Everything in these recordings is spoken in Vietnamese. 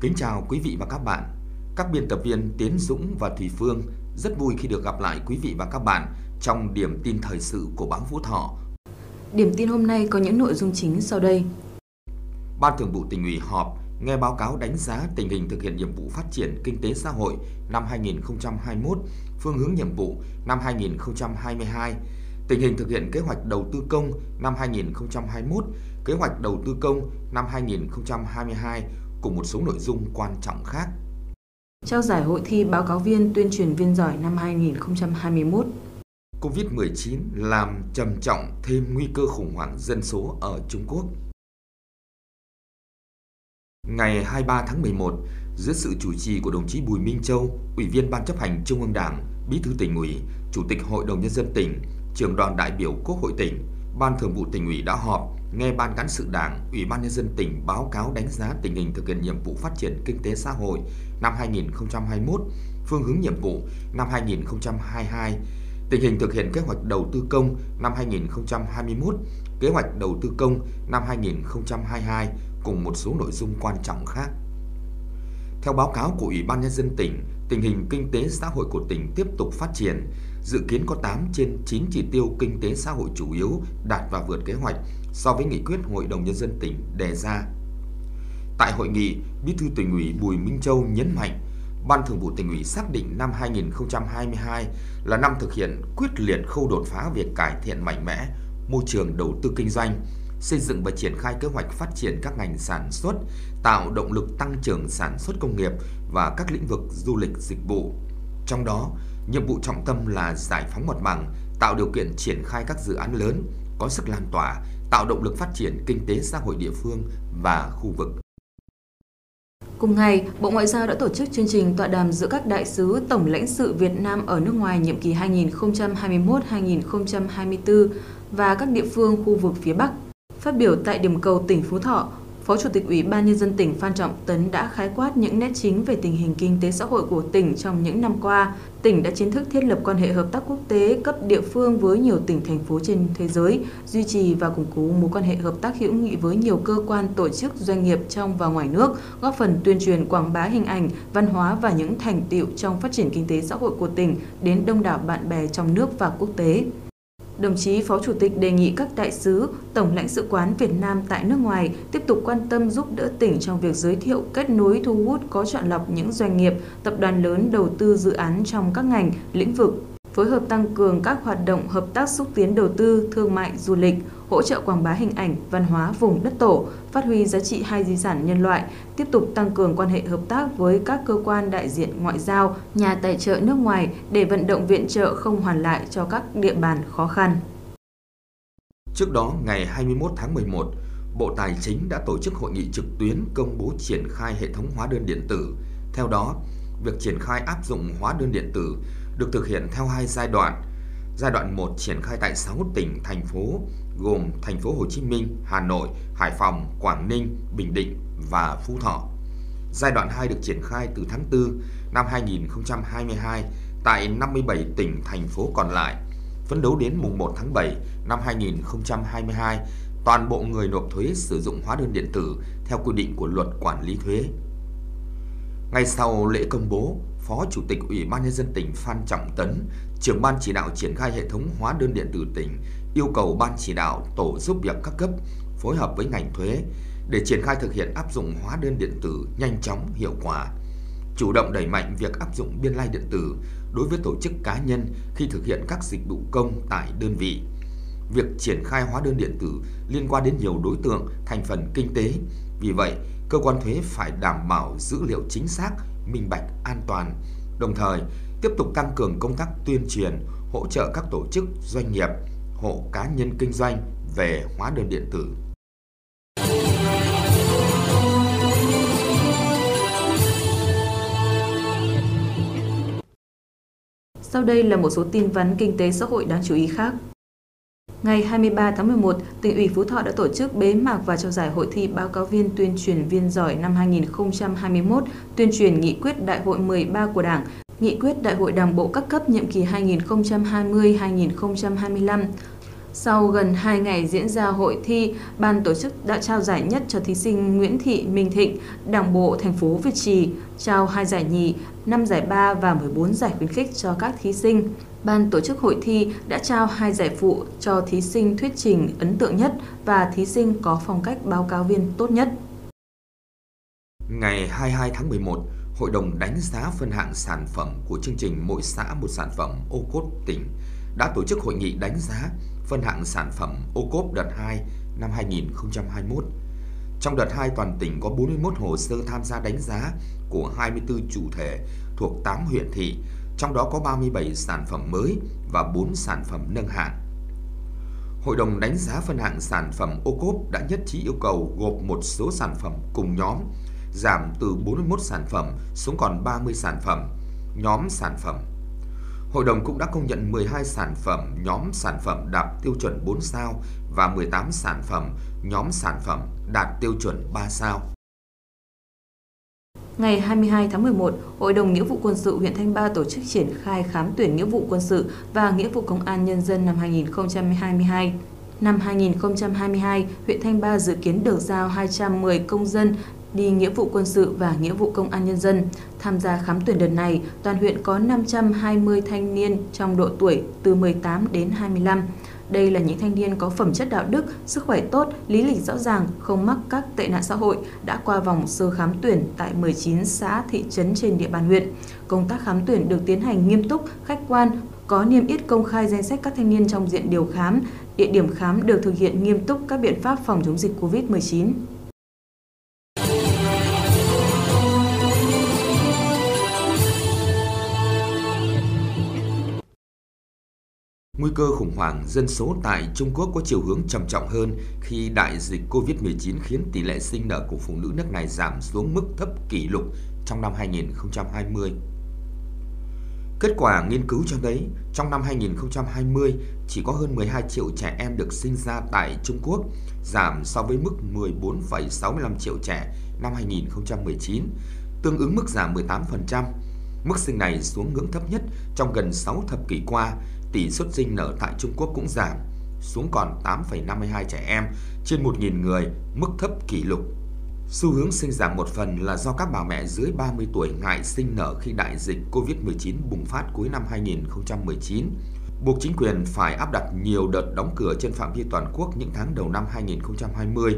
Kính chào quý vị và các bạn. Các biên tập viên Tiến Dũng và Thùy Phương rất vui khi được gặp lại quý vị và các bạn trong điểm tin thời sự của báo Phú Thọ. Điểm tin hôm nay có những nội dung chính sau đây. Ban Thường vụ tỉnh ủy họp nghe báo cáo đánh giá tình hình thực hiện nhiệm vụ phát triển kinh tế xã hội năm 2021, phương hướng nhiệm vụ năm 2022, tình hình thực hiện kế hoạch đầu tư công năm 2021, kế hoạch đầu tư công năm 2022 cùng một số nội dung quan trọng khác. Trao giải hội thi báo cáo viên tuyên truyền viên giỏi năm 2021. Covid-19 làm trầm trọng thêm nguy cơ khủng hoảng dân số ở Trung Quốc. Ngày 23 tháng 11, dưới sự chủ trì của đồng chí Bùi Minh Châu, Ủy viên Ban chấp hành Trung ương Đảng, Bí thư tỉnh ủy, Chủ tịch Hội đồng nhân dân tỉnh, trưởng đoàn đại biểu Quốc hội tỉnh, Ban Thường vụ tỉnh ủy đã họp nghe Ban cán sự Đảng, Ủy ban nhân dân tỉnh báo cáo đánh giá tình hình thực hiện nhiệm vụ phát triển kinh tế xã hội năm 2021, phương hướng nhiệm vụ năm 2022, tình hình thực hiện kế hoạch đầu tư công năm 2021, kế hoạch đầu tư công năm 2022 cùng một số nội dung quan trọng khác. Theo báo cáo của Ủy ban nhân dân tỉnh, tình hình kinh tế xã hội của tỉnh tiếp tục phát triển, dự kiến có 8 trên 9 chỉ tiêu kinh tế xã hội chủ yếu đạt và vượt kế hoạch so với nghị quyết Hội đồng nhân dân tỉnh đề ra. Tại hội nghị, Bí thư tỉnh ủy Bùi Minh Châu nhấn mạnh, Ban Thường vụ tỉnh ủy xác định năm 2022 là năm thực hiện quyết liệt khâu đột phá việc cải thiện mạnh mẽ môi trường đầu tư kinh doanh, xây dựng và triển khai kế hoạch phát triển các ngành sản xuất, tạo động lực tăng trưởng sản xuất công nghiệp và các lĩnh vực du lịch dịch vụ. Trong đó, nhiệm vụ trọng tâm là giải phóng mặt bằng, tạo điều kiện triển khai các dự án lớn có sức lan tỏa, tạo động lực phát triển kinh tế xã hội địa phương và khu vực. Cùng ngày, Bộ Ngoại giao đã tổ chức chương trình tọa đàm giữa các đại sứ tổng lãnh sự Việt Nam ở nước ngoài nhiệm kỳ 2021-2024 và các địa phương khu vực phía Bắc. Phát biểu tại điểm cầu tỉnh Phú Thọ, Phó Chủ tịch Ủy ban Nhân dân tỉnh Phan Trọng Tấn đã khái quát những nét chính về tình hình kinh tế xã hội của tỉnh trong những năm qua. Tỉnh đã chính thức thiết lập quan hệ hợp tác quốc tế cấp địa phương với nhiều tỉnh, thành phố trên thế giới, duy trì và củng cố mối quan hệ hợp tác hữu nghị với nhiều cơ quan, tổ chức, doanh nghiệp trong và ngoài nước, góp phần tuyên truyền quảng bá hình ảnh, văn hóa và những thành tiệu trong phát triển kinh tế xã hội của tỉnh đến đông đảo bạn bè trong nước và quốc tế đồng chí Phó Chủ tịch đề nghị các đại sứ, Tổng lãnh sự quán Việt Nam tại nước ngoài tiếp tục quan tâm giúp đỡ tỉnh trong việc giới thiệu, kết nối thu hút có chọn lọc những doanh nghiệp, tập đoàn lớn đầu tư dự án trong các ngành, lĩnh vực phối hợp tăng cường các hoạt động hợp tác xúc tiến đầu tư, thương mại, du lịch, hỗ trợ quảng bá hình ảnh, văn hóa vùng đất tổ, phát huy giá trị hai di sản nhân loại, tiếp tục tăng cường quan hệ hợp tác với các cơ quan đại diện ngoại giao, nhà tài trợ nước ngoài để vận động viện trợ không hoàn lại cho các địa bàn khó khăn. Trước đó, ngày 21 tháng 11, Bộ Tài chính đã tổ chức hội nghị trực tuyến công bố triển khai hệ thống hóa đơn điện tử. Theo đó, việc triển khai áp dụng hóa đơn điện tử được thực hiện theo hai giai đoạn. Giai đoạn 1 triển khai tại 6 tỉnh, thành phố gồm thành phố Hồ Chí Minh, Hà Nội, Hải Phòng, Quảng Ninh, Bình Định và Phú Thọ. Giai đoạn 2 được triển khai từ tháng 4 năm 2022 tại 57 tỉnh, thành phố còn lại. Phấn đấu đến mùng 1 tháng 7 năm 2022, toàn bộ người nộp thuế sử dụng hóa đơn điện tử theo quy định của luật quản lý thuế. Ngay sau lễ công bố, Phó Chủ tịch Ủy ban nhân dân tỉnh Phan Trọng Tấn, trưởng ban chỉ đạo triển khai hệ thống hóa đơn điện tử tỉnh, yêu cầu ban chỉ đạo tổ giúp việc các cấp phối hợp với ngành thuế để triển khai thực hiện áp dụng hóa đơn điện tử nhanh chóng, hiệu quả. Chủ động đẩy mạnh việc áp dụng biên lai điện tử đối với tổ chức cá nhân khi thực hiện các dịch vụ công tại đơn vị. Việc triển khai hóa đơn điện tử liên quan đến nhiều đối tượng, thành phần kinh tế. Vì vậy, cơ quan thuế phải đảm bảo dữ liệu chính xác, minh bạch, an toàn, đồng thời tiếp tục tăng cường công tác tuyên truyền, hỗ trợ các tổ chức, doanh nghiệp, hộ cá nhân kinh doanh về hóa đơn điện tử. Sau đây là một số tin vắn kinh tế xã hội đáng chú ý khác. Ngày 23 tháng 11, tỉnh ủy Phú Thọ đã tổ chức bế mạc và trao giải hội thi báo cáo viên tuyên truyền viên giỏi năm 2021, tuyên truyền nghị quyết đại hội 13 của Đảng, nghị quyết đại hội Đảng bộ các cấp nhiệm kỳ 2020-2025. Sau gần 2 ngày diễn ra hội thi, ban tổ chức đã trao giải nhất cho thí sinh Nguyễn Thị Minh Thịnh, Đảng bộ thành phố Việt Trì, trao hai giải nhì, 5 giải ba và 14 giải khuyến khích cho các thí sinh. Ban tổ chức hội thi đã trao hai giải phụ cho thí sinh thuyết trình ấn tượng nhất và thí sinh có phong cách báo cáo viên tốt nhất. Ngày 22 tháng 11, Hội đồng đánh giá phân hạng sản phẩm của chương trình Mỗi xã một sản phẩm ô cốp tỉnh đã tổ chức hội nghị đánh giá phân hạng sản phẩm ô cốp đợt 2 năm 2021. Trong đợt 2 toàn tỉnh có 41 hồ sơ tham gia đánh giá của 24 chủ thể thuộc 8 huyện thị, trong đó có 37 sản phẩm mới và 4 sản phẩm nâng hạng. Hội đồng đánh giá phân hạng sản phẩm ô cốp đã nhất trí yêu cầu gộp một số sản phẩm cùng nhóm, giảm từ 41 sản phẩm xuống còn 30 sản phẩm, nhóm sản phẩm Hội đồng cũng đã công nhận 12 sản phẩm nhóm sản phẩm đạt tiêu chuẩn 4 sao và 18 sản phẩm nhóm sản phẩm đạt tiêu chuẩn 3 sao. Ngày 22 tháng 11, Hội đồng Nghĩa vụ quân sự huyện Thanh Ba tổ chức triển khai khám tuyển nghĩa vụ quân sự và nghĩa vụ công an nhân dân năm 2022. Năm 2022, huyện Thanh Ba dự kiến được giao 210 công dân đi nghĩa vụ quân sự và nghĩa vụ công an nhân dân. Tham gia khám tuyển đợt này, toàn huyện có 520 thanh niên trong độ tuổi từ 18 đến 25. Đây là những thanh niên có phẩm chất đạo đức, sức khỏe tốt, lý lịch rõ ràng, không mắc các tệ nạn xã hội, đã qua vòng sơ khám tuyển tại 19 xã thị trấn trên địa bàn huyện. Công tác khám tuyển được tiến hành nghiêm túc, khách quan, có niêm yết công khai danh sách các thanh niên trong diện điều khám. Địa điểm khám được thực hiện nghiêm túc các biện pháp phòng chống dịch COVID-19. Nguy cơ khủng hoảng dân số tại Trung Quốc có chiều hướng trầm trọng hơn khi đại dịch COVID-19 khiến tỷ lệ sinh nở của phụ nữ nước này giảm xuống mức thấp kỷ lục trong năm 2020. Kết quả nghiên cứu cho thấy, trong năm 2020, chỉ có hơn 12 triệu trẻ em được sinh ra tại Trung Quốc, giảm so với mức 14,65 triệu trẻ năm 2019, tương ứng mức giảm 18%. Mức sinh này xuống ngưỡng thấp nhất trong gần 6 thập kỷ qua tỷ suất sinh nở tại Trung Quốc cũng giảm xuống còn 8,52 trẻ em trên 1.000 người, mức thấp kỷ lục. Xu hướng sinh giảm một phần là do các bà mẹ dưới 30 tuổi ngại sinh nở khi đại dịch COVID-19 bùng phát cuối năm 2019, buộc chính quyền phải áp đặt nhiều đợt đóng cửa trên phạm vi toàn quốc những tháng đầu năm 2020.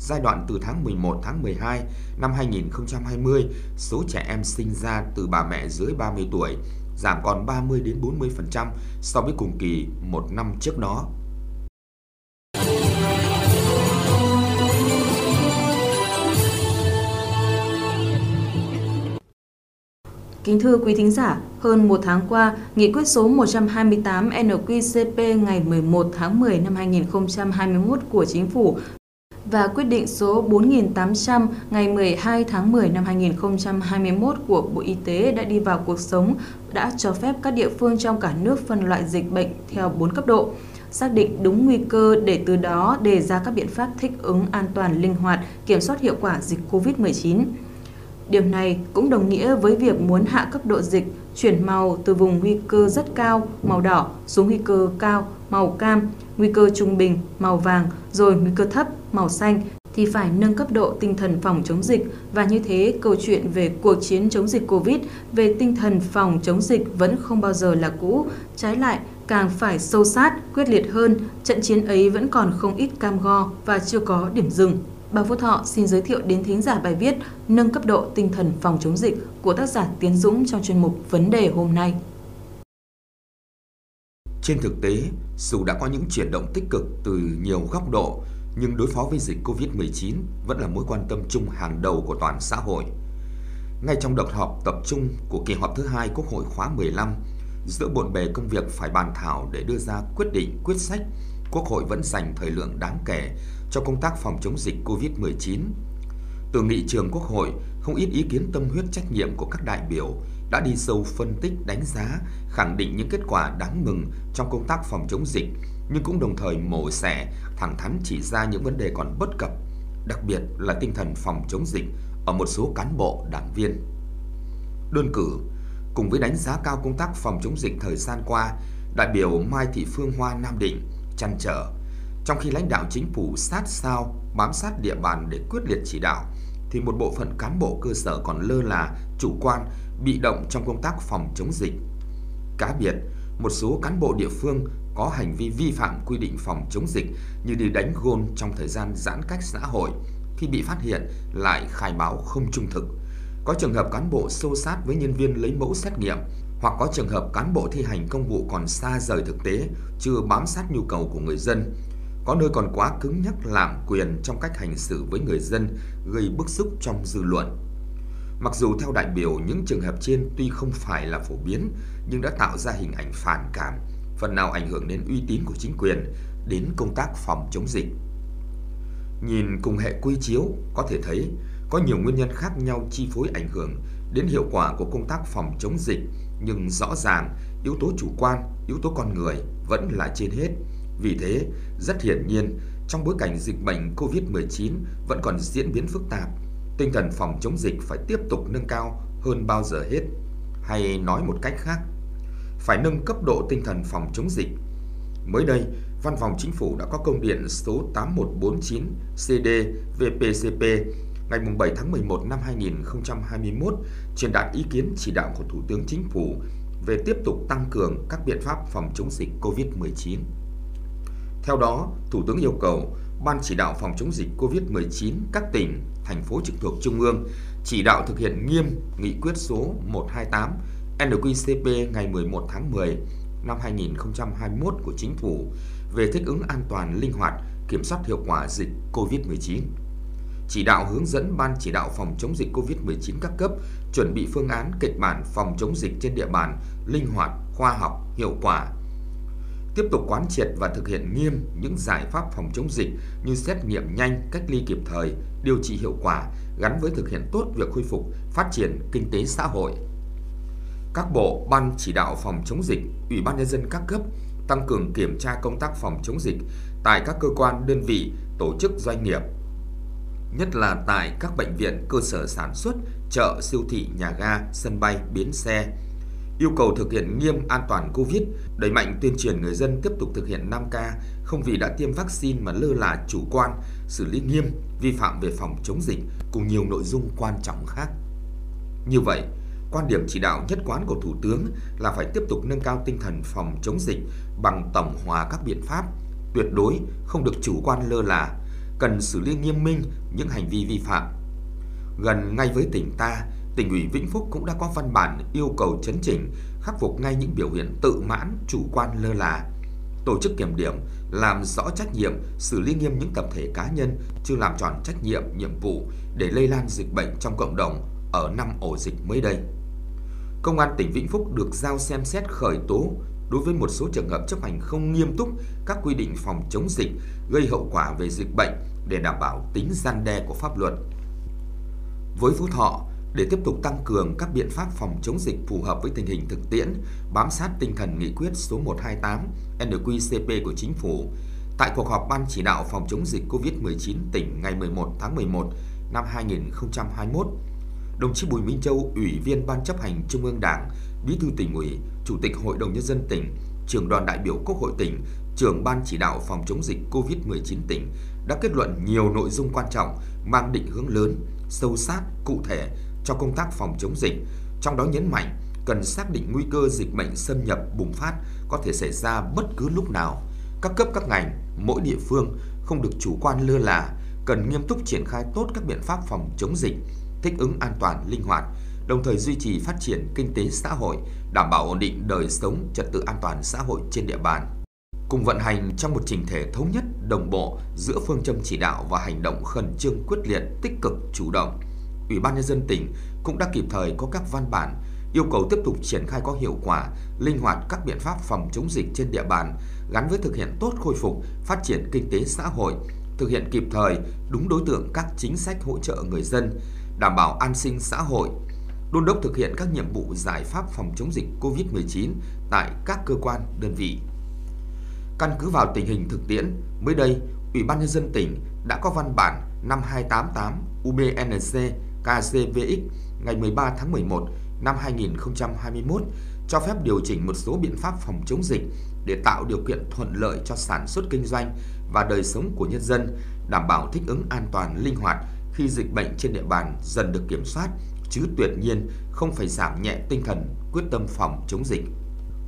Giai đoạn từ tháng 11 tháng 12 năm 2020, số trẻ em sinh ra từ bà mẹ dưới 30 tuổi giảm còn 30 đến 40% so với cùng kỳ một năm trước đó. Kính thưa quý thính giả, hơn một tháng qua, Nghị quyết số 128 NQCP ngày 11 tháng 10 năm 2021 của Chính phủ và quyết định số 4800 ngày 12 tháng 10 năm 2021 của Bộ Y tế đã đi vào cuộc sống, đã cho phép các địa phương trong cả nước phân loại dịch bệnh theo 4 cấp độ, xác định đúng nguy cơ để từ đó đề ra các biện pháp thích ứng an toàn linh hoạt, kiểm soát hiệu quả dịch COVID-19. Điều này cũng đồng nghĩa với việc muốn hạ cấp độ dịch, chuyển màu từ vùng nguy cơ rất cao, màu đỏ, xuống nguy cơ cao, màu cam, nguy cơ trung bình, màu vàng, rồi nguy cơ thấp, màu xanh thì phải nâng cấp độ tinh thần phòng chống dịch và như thế câu chuyện về cuộc chiến chống dịch Covid, về tinh thần phòng chống dịch vẫn không bao giờ là cũ, trái lại càng phải sâu sát, quyết liệt hơn, trận chiến ấy vẫn còn không ít cam go và chưa có điểm dừng. Bà Phú Thọ xin giới thiệu đến thính giả bài viết Nâng cấp độ tinh thần phòng chống dịch của tác giả Tiến Dũng trong chuyên mục Vấn đề hôm nay. Trên thực tế, dù đã có những chuyển động tích cực từ nhiều góc độ, nhưng đối phó với dịch COVID-19 vẫn là mối quan tâm chung hàng đầu của toàn xã hội. Ngay trong đợt họp tập trung của kỳ họp thứ hai Quốc hội khóa 15, giữa bộn bề công việc phải bàn thảo để đưa ra quyết định, quyết sách, Quốc hội vẫn dành thời lượng đáng kể cho công tác phòng chống dịch COVID-19. Từ nghị trường Quốc hội, không ít ý kiến tâm huyết trách nhiệm của các đại biểu đã đi sâu phân tích đánh giá, khẳng định những kết quả đáng mừng trong công tác phòng chống dịch, nhưng cũng đồng thời mổ xẻ, thẳng thắn chỉ ra những vấn đề còn bất cập, đặc biệt là tinh thần phòng chống dịch ở một số cán bộ đảng viên. Đơn cử, cùng với đánh giá cao công tác phòng chống dịch thời gian qua, đại biểu Mai Thị Phương Hoa Nam Định chăn trở. Trong khi lãnh đạo chính phủ sát sao bám sát địa bàn để quyết liệt chỉ đạo, thì một bộ phận cán bộ cơ sở còn lơ là, chủ quan, bị động trong công tác phòng chống dịch. Cá biệt, một số cán bộ địa phương có hành vi vi phạm quy định phòng chống dịch như đi đánh gôn trong thời gian giãn cách xã hội, khi bị phát hiện lại khai báo không trung thực. Có trường hợp cán bộ xô sát với nhân viên lấy mẫu xét nghiệm, hoặc có trường hợp cán bộ thi hành công vụ còn xa rời thực tế, chưa bám sát nhu cầu của người dân, có nơi còn quá cứng nhắc lạm quyền trong cách hành xử với người dân, gây bức xúc trong dư luận. Mặc dù theo đại biểu những trường hợp trên tuy không phải là phổ biến nhưng đã tạo ra hình ảnh phản cảm, phần nào ảnh hưởng đến uy tín của chính quyền, đến công tác phòng chống dịch. Nhìn cùng hệ quy chiếu có thể thấy có nhiều nguyên nhân khác nhau chi phối ảnh hưởng đến hiệu quả của công tác phòng chống dịch, nhưng rõ ràng yếu tố chủ quan, yếu tố con người vẫn là trên hết. Vì thế, rất hiển nhiên, trong bối cảnh dịch bệnh COVID-19 vẫn còn diễn biến phức tạp, tinh thần phòng chống dịch phải tiếp tục nâng cao hơn bao giờ hết. Hay nói một cách khác, phải nâng cấp độ tinh thần phòng chống dịch. Mới đây, Văn phòng Chính phủ đã có công điện số 8149 CD VPCP ngày 7 tháng 11 năm 2021 truyền đạt ý kiến chỉ đạo của Thủ tướng Chính phủ về tiếp tục tăng cường các biện pháp phòng chống dịch COVID-19. Theo đó, Thủ tướng yêu cầu Ban chỉ đạo phòng chống dịch COVID-19 các tỉnh, thành phố trực thuộc Trung ương chỉ đạo thực hiện nghiêm nghị quyết số 128 NQCP ngày 11 tháng 10 năm 2021 của Chính phủ về thích ứng an toàn, linh hoạt, kiểm soát hiệu quả dịch COVID-19. Chỉ đạo hướng dẫn Ban chỉ đạo phòng chống dịch COVID-19 các cấp chuẩn bị phương án kịch bản phòng chống dịch trên địa bàn linh hoạt, khoa học, hiệu quả, tiếp tục quán triệt và thực hiện nghiêm những giải pháp phòng chống dịch như xét nghiệm nhanh, cách ly kịp thời, điều trị hiệu quả gắn với thực hiện tốt việc khôi phục, phát triển kinh tế xã hội. Các bộ, ban chỉ đạo phòng chống dịch, ủy ban nhân dân các cấp tăng cường kiểm tra công tác phòng chống dịch tại các cơ quan, đơn vị, tổ chức doanh nghiệp, nhất là tại các bệnh viện, cơ sở sản xuất, chợ, siêu thị, nhà ga, sân bay, bến xe, yêu cầu thực hiện nghiêm an toàn Covid, đẩy mạnh tuyên truyền người dân tiếp tục thực hiện 5K, không vì đã tiêm vaccine mà lơ là chủ quan, xử lý nghiêm vi phạm về phòng chống dịch cùng nhiều nội dung quan trọng khác. Như vậy, quan điểm chỉ đạo nhất quán của Thủ tướng là phải tiếp tục nâng cao tinh thần phòng chống dịch bằng tổng hòa các biện pháp, tuyệt đối không được chủ quan lơ là, cần xử lý nghiêm minh những hành vi vi phạm. Gần ngay với tỉnh ta, tỉnh ủy Vĩnh Phúc cũng đã có văn bản yêu cầu chấn chỉnh, khắc phục ngay những biểu hiện tự mãn, chủ quan lơ là. Tổ chức kiểm điểm, làm rõ trách nhiệm, xử lý nghiêm những tập thể cá nhân chưa làm tròn trách nhiệm, nhiệm vụ để lây lan dịch bệnh trong cộng đồng ở năm ổ dịch mới đây. Công an tỉnh Vĩnh Phúc được giao xem xét khởi tố đối với một số trường hợp chấp hành không nghiêm túc các quy định phòng chống dịch gây hậu quả về dịch bệnh để đảm bảo tính gian đe của pháp luật. Với Phú Thọ, để tiếp tục tăng cường các biện pháp phòng chống dịch phù hợp với tình hình thực tiễn, bám sát tinh thần nghị quyết số 128 NQCP của Chính phủ. Tại cuộc họp Ban chỉ đạo phòng chống dịch COVID-19 tỉnh ngày 11 tháng 11 năm 2021, đồng chí Bùi Minh Châu, Ủy viên Ban chấp hành Trung ương Đảng, Bí thư tỉnh ủy, Chủ tịch Hội đồng Nhân dân tỉnh, trưởng đoàn đại biểu Quốc hội tỉnh, trưởng Ban chỉ đạo phòng chống dịch COVID-19 tỉnh đã kết luận nhiều nội dung quan trọng mang định hướng lớn, sâu sát, cụ thể cho công tác phòng chống dịch, trong đó nhấn mạnh cần xác định nguy cơ dịch bệnh xâm nhập bùng phát có thể xảy ra bất cứ lúc nào. Các cấp các ngành, mỗi địa phương không được chủ quan lơ là, cần nghiêm túc triển khai tốt các biện pháp phòng chống dịch, thích ứng an toàn, linh hoạt, đồng thời duy trì phát triển kinh tế xã hội, đảm bảo ổn định đời sống, trật tự an toàn xã hội trên địa bàn. Cùng vận hành trong một trình thể thống nhất, đồng bộ giữa phương châm chỉ đạo và hành động khẩn trương quyết liệt, tích cực, chủ động, Ủy ban nhân dân tỉnh cũng đã kịp thời có các văn bản yêu cầu tiếp tục triển khai có hiệu quả, linh hoạt các biện pháp phòng chống dịch trên địa bàn gắn với thực hiện tốt khôi phục, phát triển kinh tế xã hội, thực hiện kịp thời đúng đối tượng các chính sách hỗ trợ người dân, đảm bảo an sinh xã hội, đôn đốc thực hiện các nhiệm vụ giải pháp phòng chống dịch COVID-19 tại các cơ quan, đơn vị. Căn cứ vào tình hình thực tiễn, mới đây, Ủy ban nhân dân tỉnh đã có văn bản 5288 UBNC KCVX ngày 13 tháng 11 năm 2021 cho phép điều chỉnh một số biện pháp phòng chống dịch để tạo điều kiện thuận lợi cho sản xuất kinh doanh và đời sống của nhân dân, đảm bảo thích ứng an toàn, linh hoạt khi dịch bệnh trên địa bàn dần được kiểm soát, chứ tuyệt nhiên không phải giảm nhẹ tinh thần quyết tâm phòng chống dịch.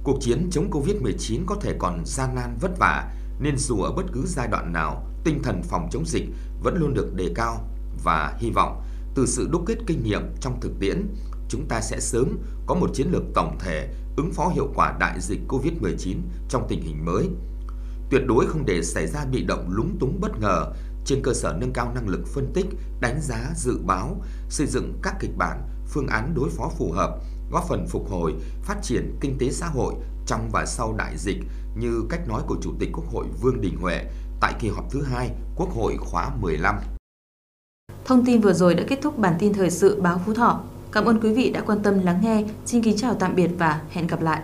Cuộc chiến chống Covid-19 có thể còn gian nan vất vả, nên dù ở bất cứ giai đoạn nào, tinh thần phòng chống dịch vẫn luôn được đề cao và hy vọng từ sự đúc kết kinh nghiệm trong thực tiễn, chúng ta sẽ sớm có một chiến lược tổng thể ứng phó hiệu quả đại dịch COVID-19 trong tình hình mới. Tuyệt đối không để xảy ra bị động lúng túng bất ngờ trên cơ sở nâng cao năng lực phân tích, đánh giá, dự báo, xây dựng các kịch bản, phương án đối phó phù hợp, góp phần phục hồi, phát triển kinh tế xã hội trong và sau đại dịch như cách nói của Chủ tịch Quốc hội Vương Đình Huệ tại kỳ họp thứ hai Quốc hội khóa 15. Thông tin vừa rồi đã kết thúc bản tin thời sự báo Phú Thọ. Cảm ơn quý vị đã quan tâm lắng nghe. Xin kính chào tạm biệt và hẹn gặp lại.